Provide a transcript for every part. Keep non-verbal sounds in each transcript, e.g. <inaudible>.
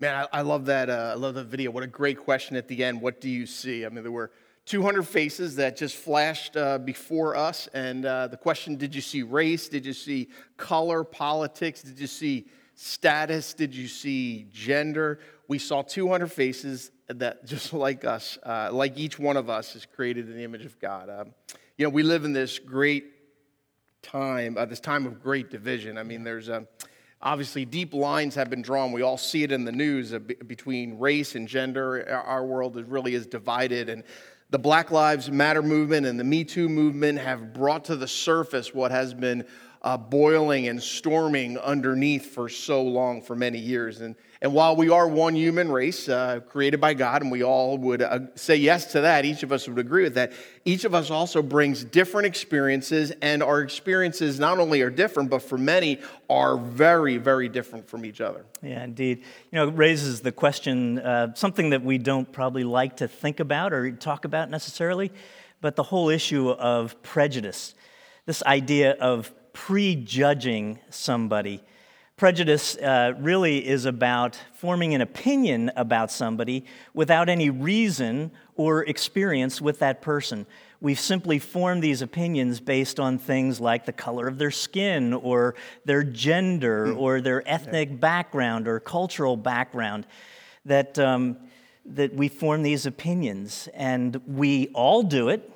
Man, I, I love that. Uh, I love the video. What a great question at the end. What do you see? I mean, there were 200 faces that just flashed uh, before us. And uh, the question did you see race? Did you see color, politics? Did you see status? Did you see gender? We saw 200 faces that, <laughs> just like us, uh, like each one of us, is created in the image of God. Um, you know, we live in this great time, uh, this time of great division. I mean, there's a. Obviously, deep lines have been drawn. We all see it in the news between race and gender. Our world really is divided. And the Black Lives Matter movement and the Me Too movement have brought to the surface what has been uh, boiling and storming underneath for so long, for many years. And and while we are one human race uh, created by God, and we all would uh, say yes to that, each of us would agree with that, each of us also brings different experiences, and our experiences not only are different, but for many are very, very different from each other. Yeah, indeed. You know, it raises the question uh, something that we don't probably like to think about or talk about necessarily, but the whole issue of prejudice. This idea of prejudging somebody. Prejudice uh, really is about forming an opinion about somebody without any reason or experience with that person. We've simply formed these opinions based on things like the color of their skin or their gender mm. or their ethnic background or cultural background. That, um, that we form these opinions, and we all do it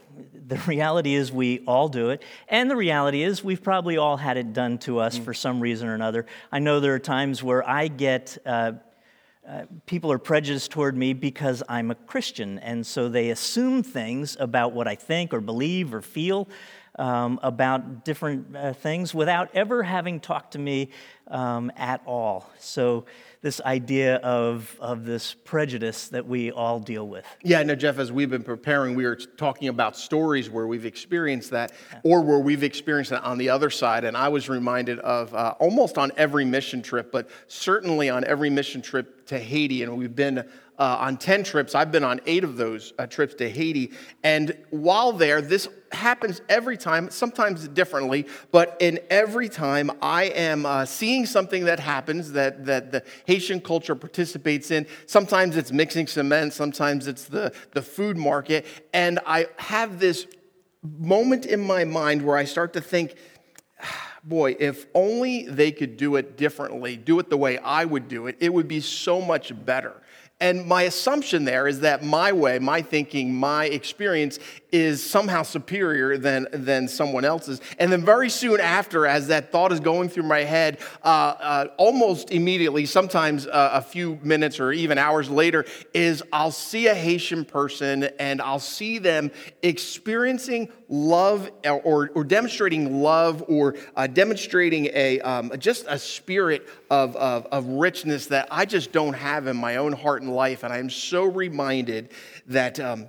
the <laughs> reality is we all do it. And the reality is we've probably all had it done to us mm. for some reason or another. I know there are times where I get. Uh, uh, people are prejudiced toward me because I'm a Christian, and so they assume things about what I think or believe or feel um, about different uh, things without ever having talked to me um, at all. So this idea of, of this prejudice that we all deal with. Yeah, no, Jeff, as we've been preparing, we were talking about stories where we've experienced that or where we've experienced that on the other side. And I was reminded of uh, almost on every mission trip, but certainly on every mission trip to Haiti. And we've been uh, on 10 trips. I've been on eight of those uh, trips to Haiti. And while there, this happens every time, sometimes differently, but in every time I am uh, seeing something that happens that, that the Haitian culture participates in. Sometimes it's mixing cement, sometimes it's the, the food market. And I have this moment in my mind where I start to think, boy, if only they could do it differently, do it the way I would do it, it would be so much better. And my assumption there is that my way, my thinking, my experience is somehow superior than, than someone else's. And then very soon after, as that thought is going through my head, uh, uh, almost immediately, sometimes uh, a few minutes or even hours later, is I'll see a Haitian person and I'll see them experiencing love or, or demonstrating love or uh, demonstrating a, um, just a spirit of, of, of richness that I just don't have in my own heart and life. And I'm so reminded that. Um,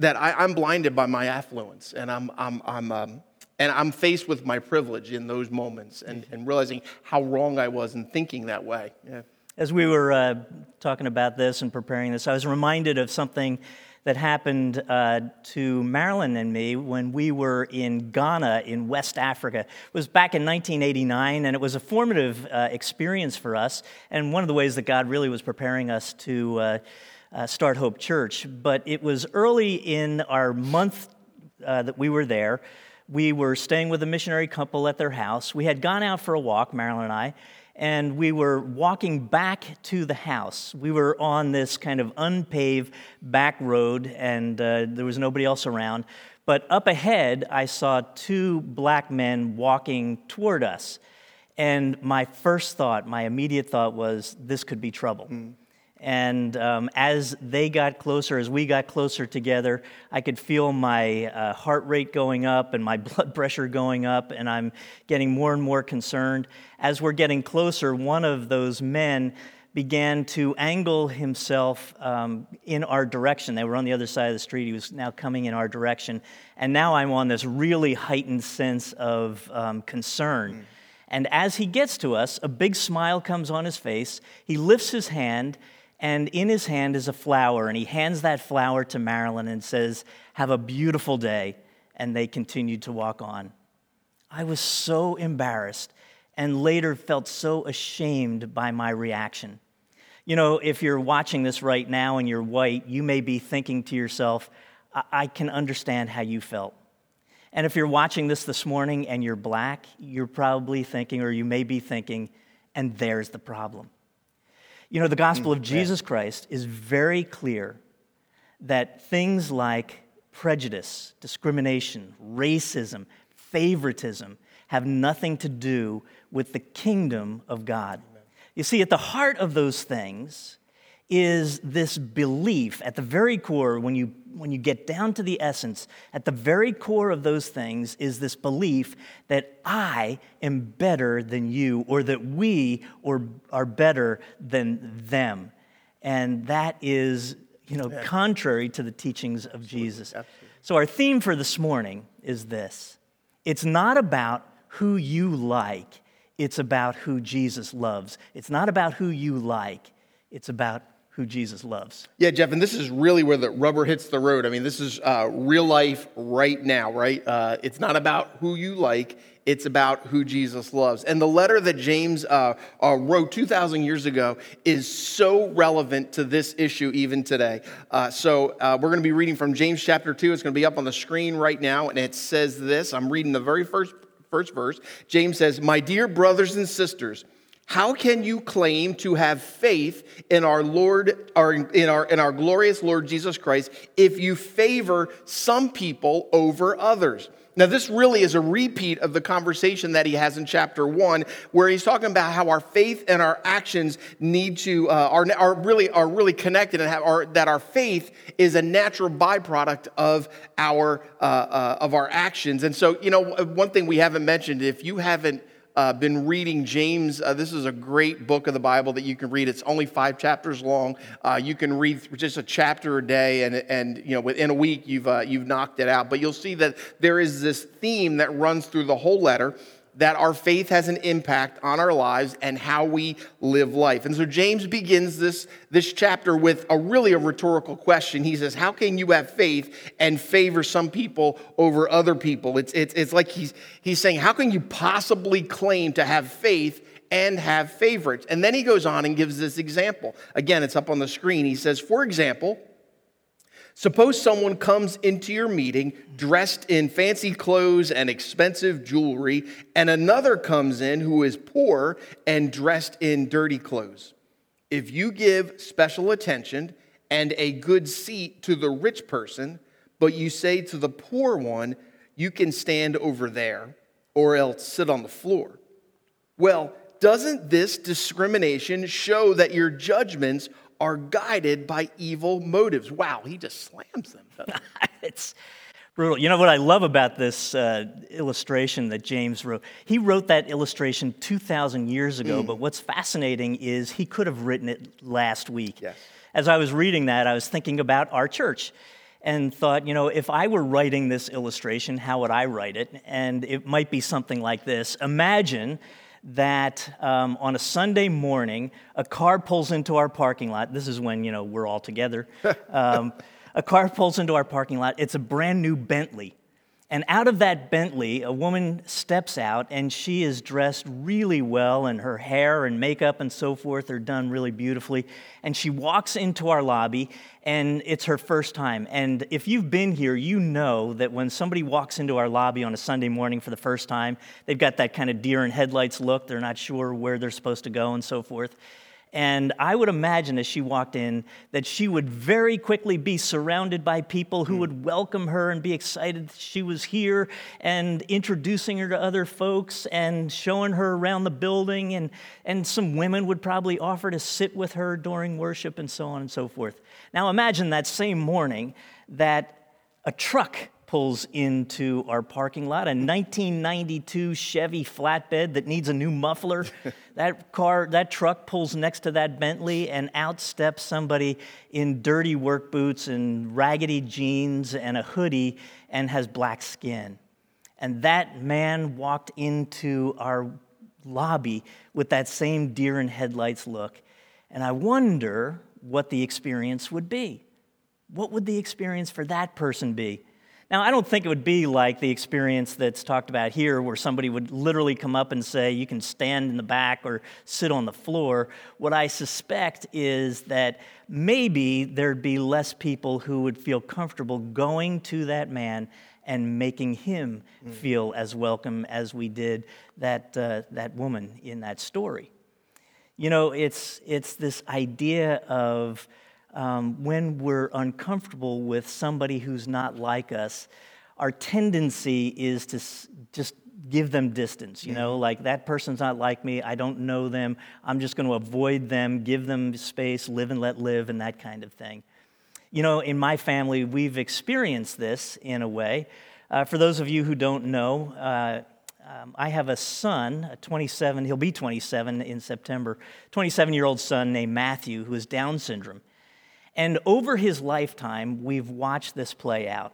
that I, am blinded by my affluence and I'm, I'm, I'm, um, and I'm faced with my privilege in those moments and, and realizing how wrong I was in thinking that way. Yeah. As we were uh, talking about this and preparing this, I was reminded of something that happened uh, to Marilyn and me when we were in Ghana in West Africa. It was back in 1989, and it was a formative uh, experience for us, and one of the ways that God really was preparing us to uh, uh, Start Hope Church. But it was early in our month uh, that we were there. We were staying with a missionary couple at their house. We had gone out for a walk, Marilyn and I, and we were walking back to the house. We were on this kind of unpaved back road, and uh, there was nobody else around. But up ahead, I saw two black men walking toward us. And my first thought, my immediate thought was, this could be trouble. Mm. And um, as they got closer, as we got closer together, I could feel my uh, heart rate going up and my <laughs> blood pressure going up, and I'm getting more and more concerned. As we're getting closer, one of those men began to angle himself um, in our direction. They were on the other side of the street. He was now coming in our direction. And now I'm on this really heightened sense of um, concern. Mm. And as he gets to us, a big smile comes on his face. He lifts his hand and in his hand is a flower, and he hands that flower to Marilyn and says, Have a beautiful day. And they continued to walk on. I was so embarrassed and later felt so ashamed by my reaction. You know, if you're watching this right now and you're white, you may be thinking to yourself, I, I can understand how you felt. And if you're watching this this morning and you're black, you're probably thinking, or you may be thinking, and there's the problem. You know, the gospel of mm, Jesus Christ is very clear that things like prejudice, discrimination, racism, favoritism have nothing to do with the kingdom of God. You see, at the heart of those things is this belief at the very core, when you, when you get down to the essence, at the very core of those things is this belief that I am better than you, or that we or, are better than them. And that is, you know, yeah. contrary to the teachings of Absolutely. Jesus. Absolutely. So, our theme for this morning is this it's not about who you like, it's about who Jesus loves. It's not about who you like, it's about who Jesus loves. Yeah, Jeff, and this is really where the rubber hits the road. I mean, this is uh, real life right now, right? Uh, it's not about who you like, it's about who Jesus loves. And the letter that James uh, uh wrote 2,000 years ago is so relevant to this issue even today. Uh, so uh, we're going to be reading from James chapter 2. It's going to be up on the screen right now, and it says this. I'm reading the very first, first verse. James says, My dear brothers and sisters, how can you claim to have faith in our Lord, our, in, our, in our glorious Lord Jesus Christ, if you favor some people over others? Now, this really is a repeat of the conversation that he has in chapter one, where he's talking about how our faith and our actions need to uh, are, are really are really connected, and have, are, that our faith is a natural byproduct of our uh, uh, of our actions. And so, you know, one thing we haven't mentioned, if you haven't uh, been reading James. Uh, this is a great book of the Bible that you can read. It's only five chapters long. Uh, you can read just a chapter a day, and, and you know within a week you've uh, you've knocked it out. But you'll see that there is this theme that runs through the whole letter that our faith has an impact on our lives and how we live life. And so James begins this, this chapter with a really a rhetorical question. He says, How can you have faith and favor some people over other people? It's, it's, it's like he's, he's saying, How can you possibly claim to have faith and have favorites? And then he goes on and gives this example. Again, it's up on the screen. He says, For example, Suppose someone comes into your meeting dressed in fancy clothes and expensive jewelry, and another comes in who is poor and dressed in dirty clothes. If you give special attention and a good seat to the rich person, but you say to the poor one, you can stand over there, or else sit on the floor. Well, doesn't this discrimination show that your judgments are guided by evil motives. Wow, he just slams them. <laughs> it's brutal. You know what I love about this uh, illustration that James wrote? He wrote that illustration 2,000 years ago, mm. but what's fascinating is he could have written it last week. Yes. As I was reading that, I was thinking about our church and thought, you know, if I were writing this illustration, how would I write it? And it might be something like this Imagine that um, on a Sunday morning, a car pulls into our parking lot. This is when, you know, we're all together. <laughs> Um, a car pulls into our parking lot. It's a brand new Bentley. And out of that Bentley, a woman steps out and she is dressed really well, and her hair and makeup and so forth are done really beautifully. And she walks into our lobby, and it's her first time. And if you've been here, you know that when somebody walks into our lobby on a Sunday morning for the first time, they've got that kind of deer in headlights look. They're not sure where they're supposed to go and so forth. And I would imagine as she walked in that she would very quickly be surrounded by people who hmm. would welcome her and be excited she was here and introducing her to other folks and showing her around the building. And, and some women would probably offer to sit with her during worship and so on and so forth. Now imagine that same morning that a truck pulls into our parking lot, a 1992 Chevy flatbed that needs a new muffler. <laughs> that car, that truck pulls next to that Bentley, and out steps somebody in dirty work boots and raggedy jeans and a hoodie and has black skin. And that man walked into our lobby with that same deer in headlights look. And I wonder what the experience would be. What would the experience for that person be? Now, I don't think it would be like the experience that's talked about here, where somebody would literally come up and say, You can stand in the back or sit on the floor. What I suspect is that maybe there'd be less people who would feel comfortable going to that man and making him mm. feel as welcome as we did that, uh, that woman in that story. You know, it's, it's this idea of um, when we're uncomfortable with somebody who's not like us, our tendency is to s- just give them distance. You know, like that person's not like me. I don't know them. I'm just going to avoid them, give them space, live and let live, and that kind of thing. You know, in my family, we've experienced this in a way. Uh, for those of you who don't know, uh, um, I have a son, a 27, he'll be 27 in September, 27 year old son named Matthew who has Down syndrome. And over his lifetime, we've watched this play out.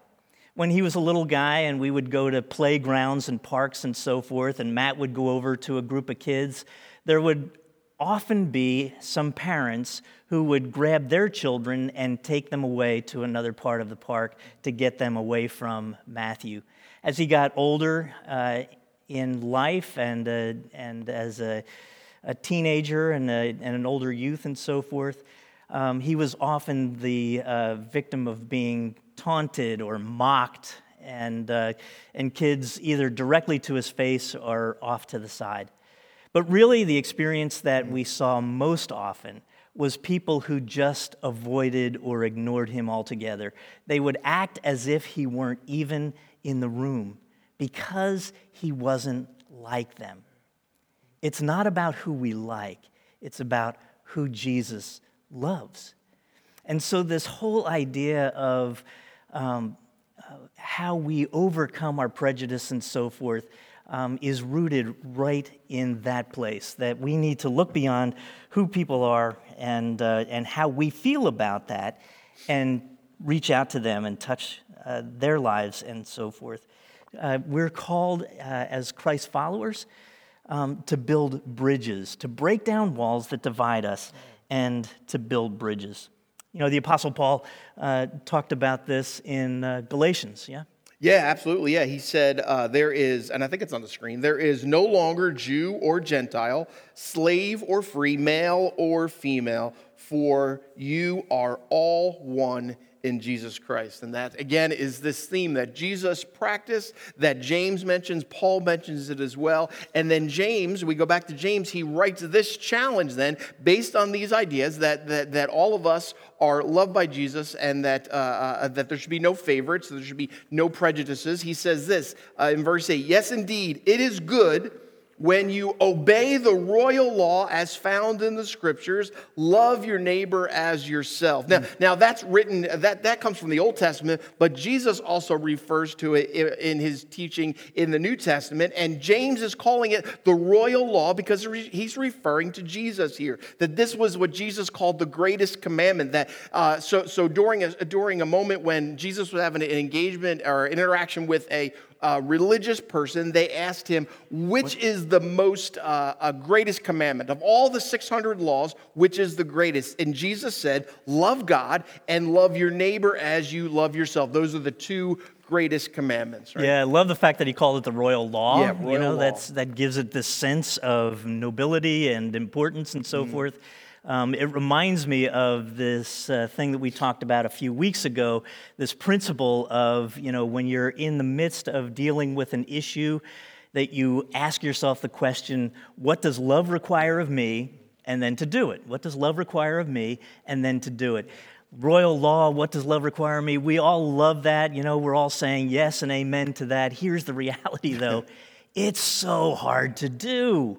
When he was a little guy and we would go to playgrounds and parks and so forth, and Matt would go over to a group of kids, there would often be some parents who would grab their children and take them away to another part of the park to get them away from Matthew. As he got older uh, in life and, uh, and as a, a teenager and, a, and, an older youth and so forth, um, he was often the uh, victim of being taunted or mocked, and, uh, and kids either directly to his face or off to the side. But really, the experience that we saw most often was people who just avoided or ignored him altogether. They would act as if he weren't even in the room because he wasn't like them. It's not about who we like, it's about who Jesus loves. And so, this whole idea of um, uh, how we overcome our prejudice and so forth um, is rooted right in that place that we need to look beyond who people are and, uh, and how we feel about that and reach out to them and touch uh, their lives and so forth. Uh, we're called uh, as Christ followers um, to build bridges, to break down walls that divide us and to build bridges. You know, the Apostle Paul uh, talked about this in uh, Galatians, yeah? Yeah, absolutely. Yeah, he said uh, there is, and I think it's on the screen, there is no longer Jew or Gentile, slave or free, male or female, for you are all one in Jesus Christ. And that, again, is this theme that Jesus practiced, that James mentions, Paul mentions it as well. And then James, we go back to James, he writes this challenge then, based on these ideas that, that, that all of us are loved by Jesus and that, uh, uh, that there should be no favorites, there should be no prejudices. He says this uh, in verse 8 Yes, indeed, it is good when you obey the royal law as found in the scriptures, love your neighbor as yourself. Now, now that's written, that, that comes from the Old Testament, but Jesus also refers to it in his teaching in the New Testament. And James is calling it the royal law because he's referring to Jesus here. That this was what Jesus called the greatest commandment. That uh, so, so during, a, during a moment when Jesus was having an engagement or interaction with a uh, religious person, they asked him, which is the most uh, uh, greatest commandment? Of all the 600 laws, which is the greatest? And Jesus said, Love God and love your neighbor as you love yourself. Those are the two greatest commandments. Right? Yeah, I love the fact that he called it the royal law. Yeah, royal you know, law. that's that gives it this sense of nobility and importance and so mm. forth. Um, it reminds me of this uh, thing that we talked about a few weeks ago this principle of, you know, when you're in the midst of dealing with an issue, that you ask yourself the question, what does love require of me? And then to do it. What does love require of me? And then to do it. Royal law, what does love require of me? We all love that. You know, we're all saying yes and amen to that. Here's the <laughs> reality, though <laughs> it's so hard to do.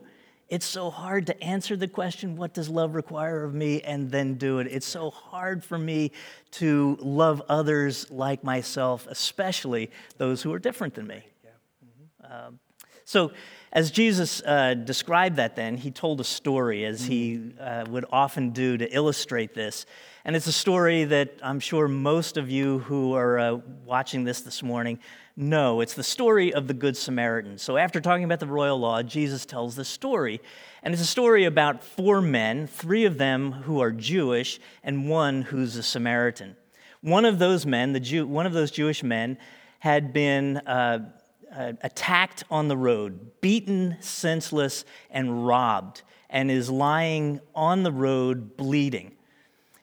It's so hard to answer the question, what does love require of me, and then do it. It's so hard for me to love others like myself, especially those who are different than me. Um, so, as Jesus uh, described that, then, he told a story, as he uh, would often do to illustrate this. And it's a story that I'm sure most of you who are uh, watching this this morning no, it's the story of the Good Samaritan. So, after talking about the royal law, Jesus tells this story. And it's a story about four men, three of them who are Jewish, and one who's a Samaritan. One of those men, the Jew, one of those Jewish men, had been uh, uh, attacked on the road, beaten senseless, and robbed, and is lying on the road bleeding.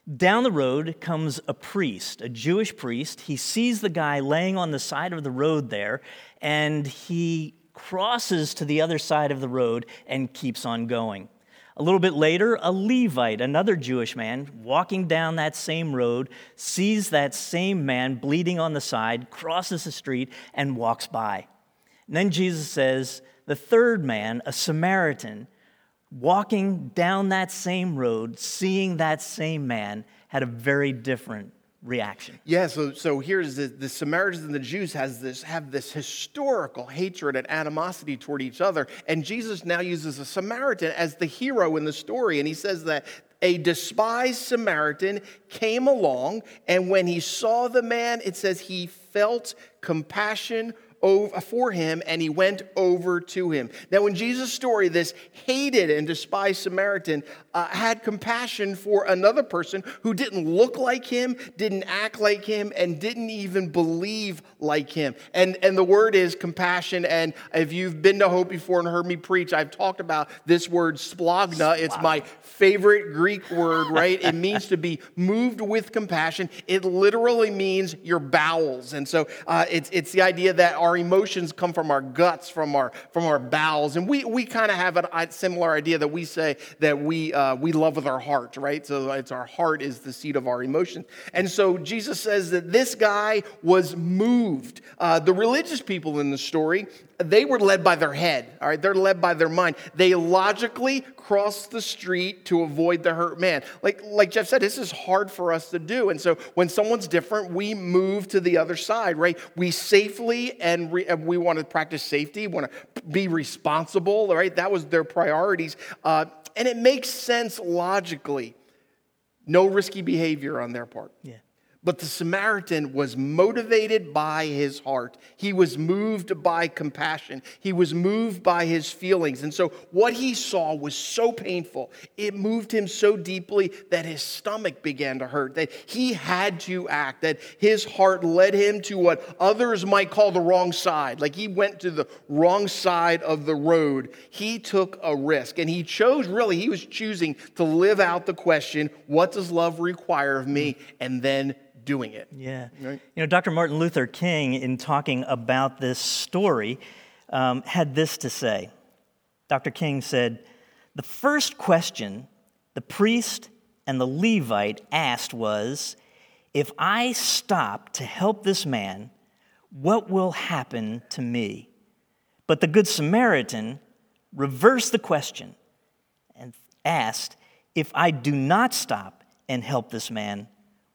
Down the road comes a priest, a Jewish priest. He sees the guy laying on the side of the road there, and he crosses to the other side of the road and keeps on going. A little bit later, a Levite, another Jewish man, walking down that same road, sees that same man bleeding on the side, crosses the street, and walks by. And then Jesus says, the third man, a Samaritan, walking down that same road, seeing that same man, had a very different reaction. Yeah, so, so here's the, the Samaritans and the Jews has this, have this historical hatred and animosity toward each other. And Jesus now uses a Samaritan as the hero in the story. And he says that a despised Samaritan came along, and when he saw the man, it says he felt compassion for him and he went over to him. Now, in Jesus' story, this hated and despised Samaritan uh, had compassion for another person who didn't look like him, didn't act like him, and didn't even believe like him. And, and the word is compassion. And if you've been to Hope before and heard me preach, I've talked about this word splagna. It's my favorite Greek word, right? it means to be moved with compassion. It literally means your bowels. And so uh, it's, it's the idea that our our emotions come from our guts, from our, from our bowels. And we, we kind of have a similar idea that we say that we, uh, we love with our heart, right? So it's our heart is the seat of our emotions. And so Jesus says that this guy was moved. Uh, the religious people in the story, they were led by their head, all right? They're led by their mind. They logically cross the street to avoid the hurt man. Like, like Jeff said, this is hard for us to do. And so when someone's different, we move to the other side, right? We safely and, re, we want to practice safety, want to be responsible, right? That was their priorities. Uh, and it makes sense logically. No risky behavior on their part. Yeah. But the Samaritan was motivated by his heart. He was moved by compassion. He was moved by his feelings. And so what he saw was so painful. It moved him so deeply that his stomach began to hurt, that he had to act, that his heart led him to what others might call the wrong side. Like he went to the wrong side of the road. He took a risk and he chose, really, he was choosing to live out the question what does love require of me? And then doing it. Yeah. Right? You know, Dr. Martin Luther King, in talking about this story, um, had this to say. Dr. King said, The first question the priest and the Levite asked was, If I stop to help this man, what will happen to me? But the Good Samaritan reversed the question and asked, If I do not stop and help this man,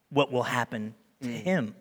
what will happen to mm. him.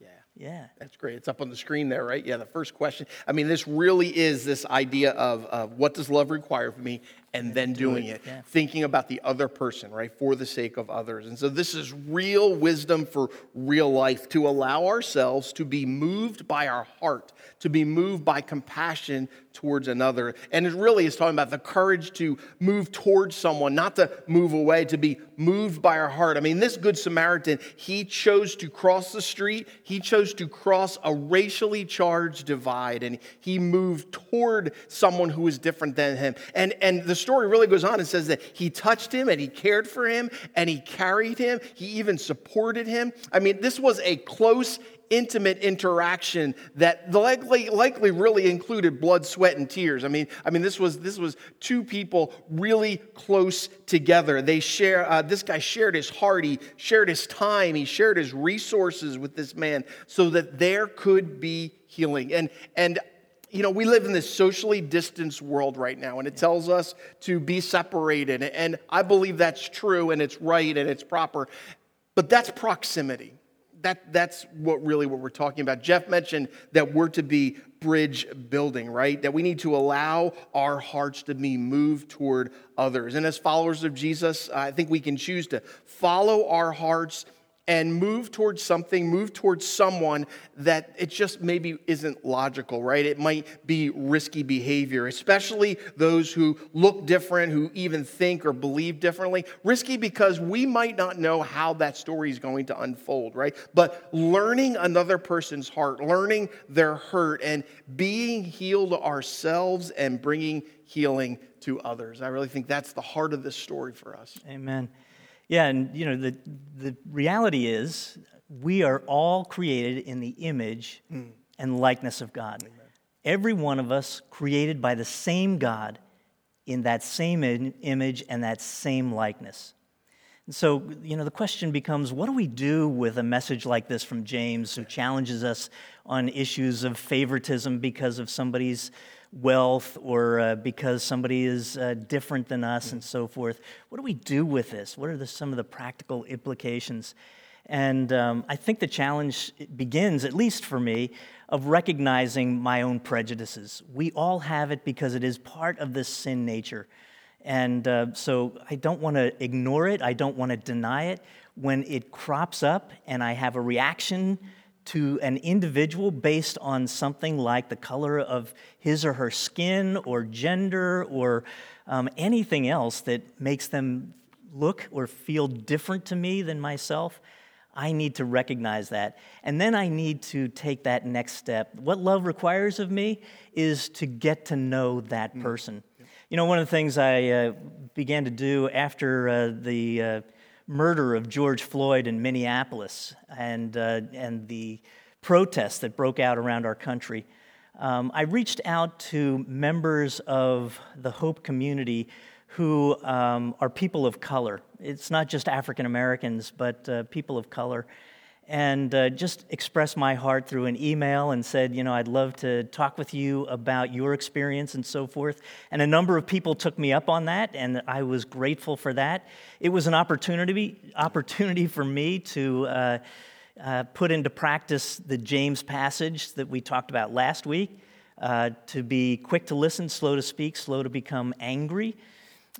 Yeah. Yeah. That's great. It's up on the screen there, right? Yeah, the first question. I mean, this really is this idea of, of what does love require of me? And then doing it, yeah. thinking about the other person, right, for the sake of others. And so this is real wisdom for real life to allow ourselves to be moved by our heart, to be moved by compassion towards another. And it really is talking about the courage to move towards someone, not to move away, to be moved by our heart. I mean, this Good Samaritan, he chose to cross the street, he chose to cross a racially charged divide, and he moved toward someone who was different than him. And, and the story really goes on and says that he touched him and he cared for him and he carried him. He even supported him. I mean, this was a close, intimate interaction that likely, likely really included blood, sweat, and tears. I mean, I mean, this was this was two people really close together. They share. Uh, this guy shared his heart. He shared his time. He shared his resources with this man, so that there could be healing. And and you know, we live in this socially distanced world right now, and it tells us to be separated. And I believe that's true and it's right and it's proper. But that's proximity. That, that's what really what we're talking about. Jeff mentioned that we're to be bridge building, right? That we need to allow our hearts to be moved toward others. And as followers of Jesus, I think we can choose to follow our hearts and move towards something, move towards someone that it just maybe isn't logical, right? It might be risky behavior, especially those who look different, who even think or believe differently. Risky because we might not know how that story is going to unfold, right? But learning another person's heart, learning their hurt, and being healed ourselves and bringing healing to others. I really think that's the heart of this story for us. Amen. Yeah, and you know, the, the reality is we are all created in the image mm. and likeness of God. Amen. Every one of us created by the same God in that same in- image and that same likeness. And so, you know, the question becomes what do we do with a message like this from James who challenges us on issues of favoritism because of somebody's wealth or uh, because somebody is uh, different than us and so forth. What do we do with this? What are the, some of the practical implications? And um, I think the challenge begins, at least for me, of recognizing my own prejudices. We all have it because it is part of this sin nature. And uh, so I don't want to ignore it, I don't want to deny it. When it crops up and I have a reaction to an individual based on something like the color of his or her skin or gender or um, anything else that makes them look or feel different to me than myself, I need to recognize that. And then I need to take that next step. What love requires of me is to get to know that mm. person. You know, one of the things I uh, began to do after uh, the uh, murder of George Floyd in Minneapolis and, uh, and the protests that broke out around our country, um, I reached out to members of the Hope community who um, are people of color. It's not just African Americans, but uh, people of color and uh, just expressed my heart through an email and said, you know, I'd love to talk with you about your experience and so forth. And a number of people took me up on that, and I was grateful for that. It was an opportunity, opportunity for me to uh, uh, put into practice the James passage that we talked about last week. Uh, to be quick to listen, slow to speak, slow to become angry.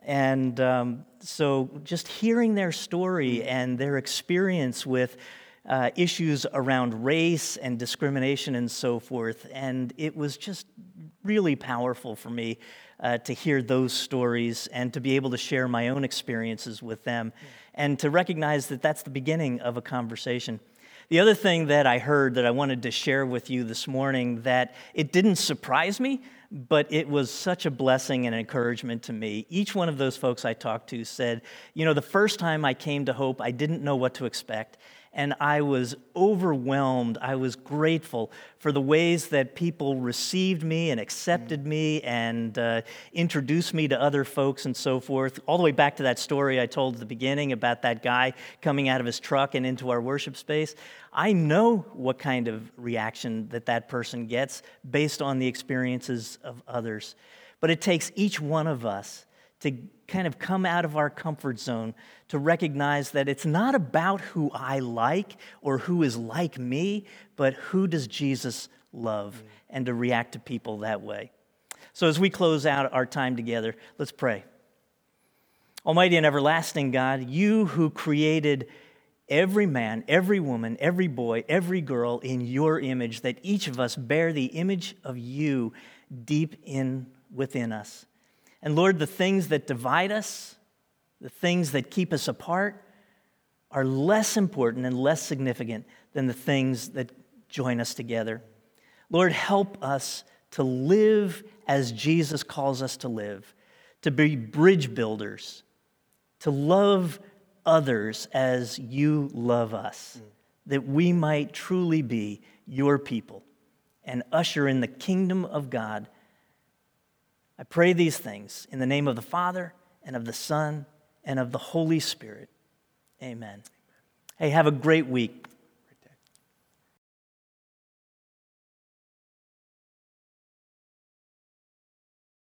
And um, so, just hearing their story and their experience with uh, issues around race and discrimination and so forth. And it was just really powerful for me uh, to hear those stories and to be able to share my own experiences with them and to recognize that that's the beginning of a conversation. The other thing that I heard that I wanted to share with you this morning that it didn't surprise me, but it was such a blessing and encouragement to me. Each one of those folks I talked to said, You know, the first time I came to Hope, I didn't know what to expect and I was overwhelmed. I was grateful for the ways that people received me and accepted me and uh, introduced me to other folks and so forth. All the way back to that story I told at the beginning about that guy coming out of his truck and into our worship space. I know what kind of reaction that that person gets based on the experiences of others. But it takes each one of us to kind of come out of our comfort zone to recognize that it's not about who I like or who is like me, but who does Jesus love, and to react to people that way. So, as we close out our time together, let's pray. Almighty and everlasting God, you who created every man, every woman, every boy, every girl in your image, that each of us bear the image of you deep in within us. And Lord, the things that divide us, the things that keep us apart, are less important and less significant than the things that join us together. Lord, help us to live as Jesus calls us to live, to be bridge builders, to love others as you love us, that we might truly be your people and usher in the kingdom of God I pray these things in the name of the Father and of the Son and of the Holy Spirit. Amen. Hey, have a great week.